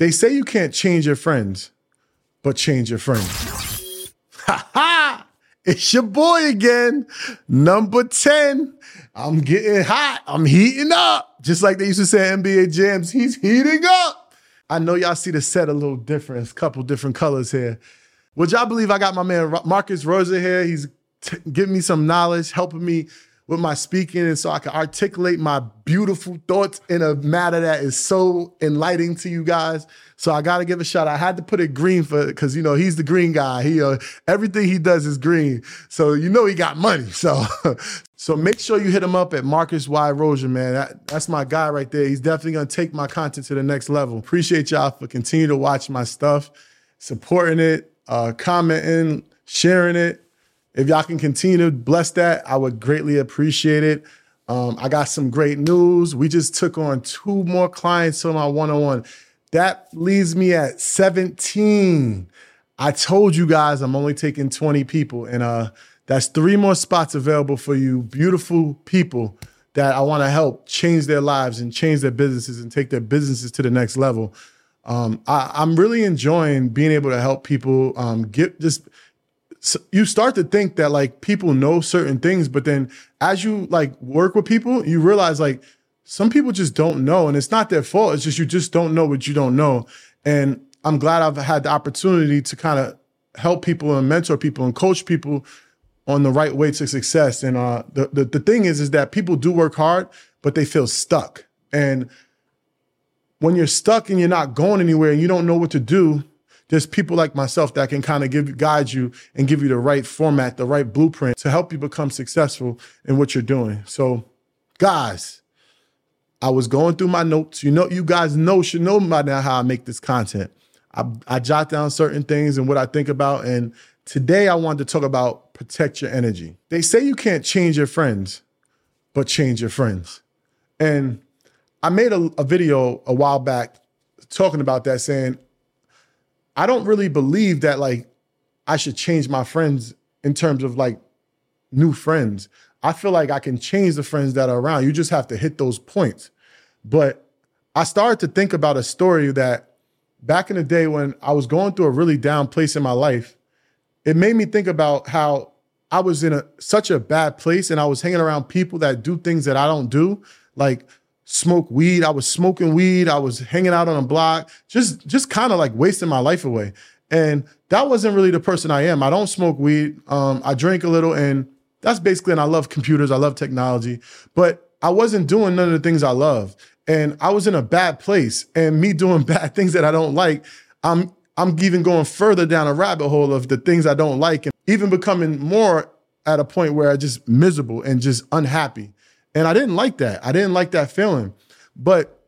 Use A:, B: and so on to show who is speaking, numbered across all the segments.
A: They say you can't change your friends, but change your friends. Ha ha! It's your boy again, number 10. I'm getting hot. I'm heating up. Just like they used to say NBA Jams, he's heating up. I know y'all see the set a little different. A couple different colors here. Would y'all believe I got my man Marcus Rosier here? He's t- giving me some knowledge, helping me with my speaking, and so I can articulate my beautiful thoughts in a matter that is so enlightening to you guys. So I got to give a shot. I had to put it green for because you know he's the green guy. He uh, everything he does is green, so you know he got money. So so make sure you hit him up at Marcus Y Rosier, man. That, that's my guy right there. He's definitely gonna take my content to the next level. Appreciate y'all for continuing to watch my stuff, supporting it, uh, commenting, sharing it if y'all can continue to bless that, I would greatly appreciate it. Um, I got some great news. We just took on two more clients on my one on one. That leaves me at 17. I told you guys I'm only taking 20 people, and uh, that's three more spots available for you, beautiful people that I want to help change their lives and change their businesses and take their businesses to the next level. Um, I, am really enjoying being able to help people um, get just you start to think that like people know certain things, but then as you like work with people, you realize like some people just don't know, and it's not their fault. It's just you just don't know what you don't know. And I'm glad I've had the opportunity to kind of help people and mentor people and coach people on the right way to success. And uh, the, the the thing is, is that people do work hard, but they feel stuck. And when you're stuck and you're not going anywhere and you don't know what to do, there's people like myself that can kind of give guide you and give you the right format, the right blueprint to help you become successful in what you're doing. So, guys, I was going through my notes. You know, you guys know should know by now how I make this content. I, I jot down certain things and what I think about. And today I wanted to talk about protect your energy. They say you can't change your friends, but change your friends. And I made a, a video a while back talking about that, saying I don't really believe that like I should change my friends in terms of like new friends. I feel like I can change the friends that are around. You just have to hit those points. But I started to think about a story that back in the day when I was going through a really down place in my life, it made me think about how I was in a such a bad place and I was hanging around people that do things that I don't do. Like smoke weed. I was smoking weed. I was hanging out on a block, just just kind of like wasting my life away. And that wasn't really the person I am. I don't smoke weed. Um, I drink a little, and that's basically. And I love computers. I love technology, but I wasn't doing none of the things I love. And I was in a bad place. And me doing bad things that I don't like, I'm I'm even going further down a rabbit hole of the things I don't like, and even becoming more at a point where I just miserable and just unhappy. And I didn't like that. I didn't like that feeling. But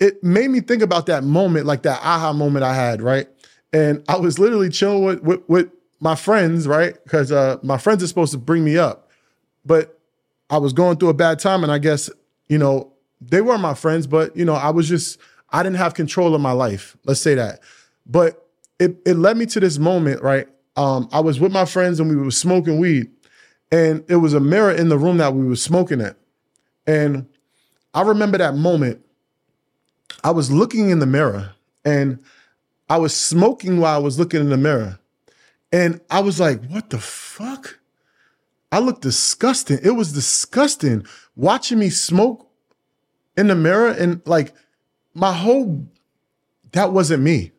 A: it made me think about that moment, like that aha moment I had, right? And I was literally chilling with with, with my friends, right? Because uh, my friends are supposed to bring me up. But I was going through a bad time, and I guess, you know, they were my friends, but you know, I was just, I didn't have control of my life. Let's say that. But it it led me to this moment, right? Um, I was with my friends and we were smoking weed. And it was a mirror in the room that we were smoking at. And I remember that moment. I was looking in the mirror and I was smoking while I was looking in the mirror. And I was like, what the fuck? I looked disgusting. It was disgusting watching me smoke in the mirror and like my whole, that wasn't me.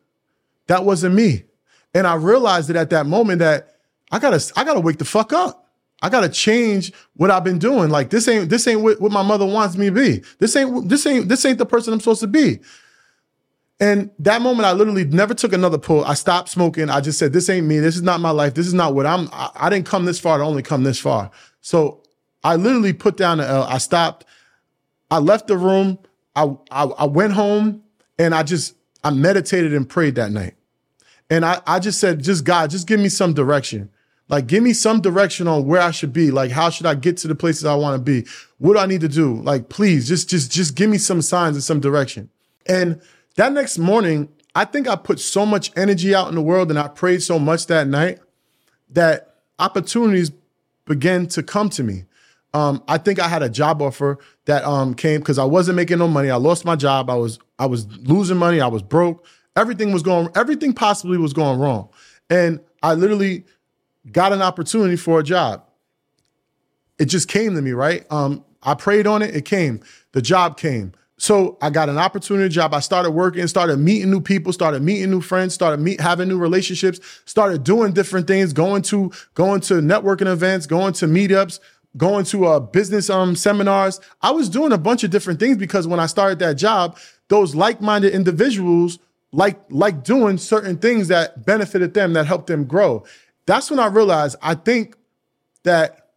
A: That wasn't me. And I realized that at that moment that I gotta, I gotta wake the fuck up. I gotta change what I've been doing. Like this ain't this ain't what, what my mother wants me to be. This ain't this ain't this ain't the person I'm supposed to be. And that moment, I literally never took another pull. I stopped smoking. I just said, "This ain't me. This is not my life. This is not what I'm. I, I didn't come this far to only come this far." So I literally put down the L. I stopped. I left the room. I, I I went home and I just I meditated and prayed that night. And I, I just said, just God, just give me some direction. Like, give me some direction on where I should be. Like, how should I get to the places I want to be? What do I need to do? Like, please, just, just, just give me some signs and some direction. And that next morning, I think I put so much energy out in the world and I prayed so much that night that opportunities began to come to me. Um, I think I had a job offer that um, came because I wasn't making no money. I lost my job. I was I was losing money. I was broke. Everything was going. Everything possibly was going wrong, and I literally got an opportunity for a job. It just came to me, right? Um, I prayed on it. It came. The job came. So I got an opportunity job. I started working, started meeting new people, started meeting new friends, started meet having new relationships, started doing different things, going to going to networking events, going to meetups, going to uh, business um, seminars. I was doing a bunch of different things because when I started that job, those like-minded individuals like like doing certain things that benefited them, that helped them grow. That's when I realized I think that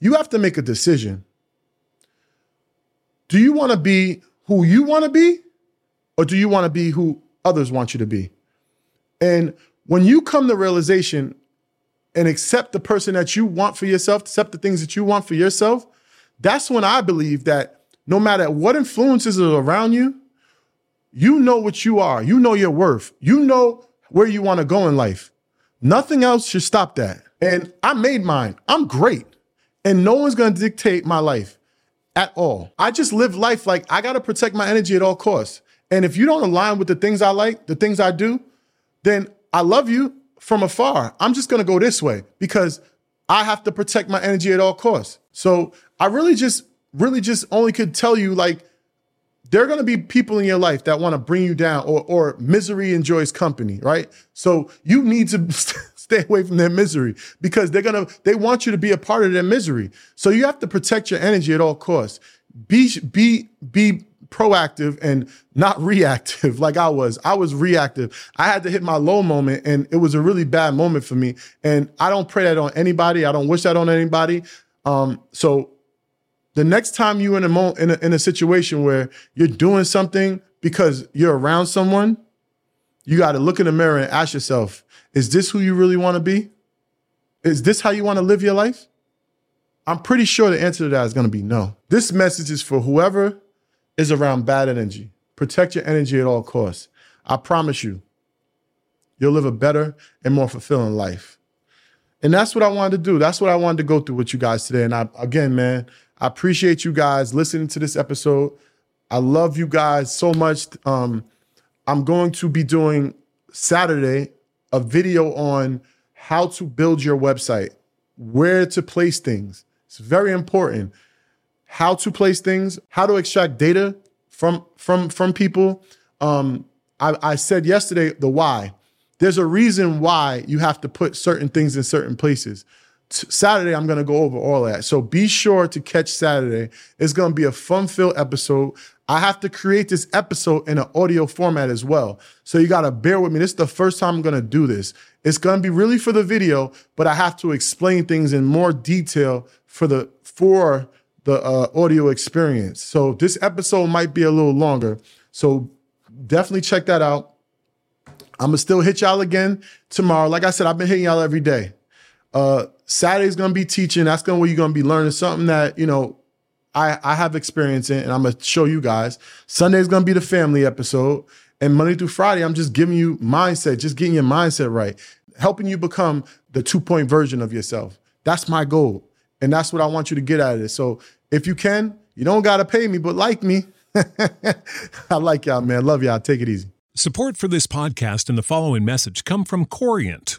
A: you have to make a decision. Do you want to be who you want to be, or do you want to be who others want you to be? And when you come to realization and accept the person that you want for yourself, accept the things that you want for yourself, that's when I believe that no matter what influences are around you, you know what you are. You know your worth. You know where you want to go in life. Nothing else should stop that. And I made mine. I'm great. And no one's going to dictate my life at all. I just live life like I got to protect my energy at all costs. And if you don't align with the things I like, the things I do, then I love you from afar. I'm just going to go this way because I have to protect my energy at all costs. So I really just, really just only could tell you like, there are going to be people in your life that want to bring you down or, or misery enjoys company, right? So you need to stay away from their misery because they're going to, they want you to be a part of their misery. So you have to protect your energy at all costs. Be, be, be proactive and not reactive like I was. I was reactive. I had to hit my low moment and it was a really bad moment for me. And I don't pray that on anybody. I don't wish that on anybody. Um, so the next time you're in a, mo- in a in a situation where you're doing something because you're around someone, you got to look in the mirror and ask yourself, is this who you really want to be? Is this how you want to live your life? I'm pretty sure the answer to that is going to be no. This message is for whoever is around bad energy. Protect your energy at all costs. I promise you, you'll live a better and more fulfilling life. And that's what I wanted to do. That's what I wanted to go through with you guys today. And I, again, man, I appreciate you guys listening to this episode. I love you guys so much. Um, I'm going to be doing Saturday a video on how to build your website, where to place things. It's very important. How to place things, how to extract data from from from people. Um, I, I said yesterday the why. There's a reason why you have to put certain things in certain places. Saturday, I'm going to go over all that. So be sure to catch Saturday. It's going to be a fun filled episode. I have to create this episode in an audio format as well. So you got to bear with me. This is the first time I'm going to do this. It's going to be really for the video, but I have to explain things in more detail for the, for the uh, audio experience. So this episode might be a little longer. So definitely check that out. I'm gonna still hit y'all again tomorrow. Like I said, I've been hitting y'all every day. Uh, Saturday's gonna be teaching. That's gonna where you're gonna be learning something that you know I I have experience in, and I'm gonna show you guys. Sunday's gonna be the family episode, and Monday through Friday, I'm just giving you mindset, just getting your mindset right, helping you become the two point version of yourself. That's my goal, and that's what I want you to get out of it. So if you can, you don't gotta pay me, but like me. I like y'all, man. Love y'all. Take it easy.
B: Support for this podcast and the following message come from Corient.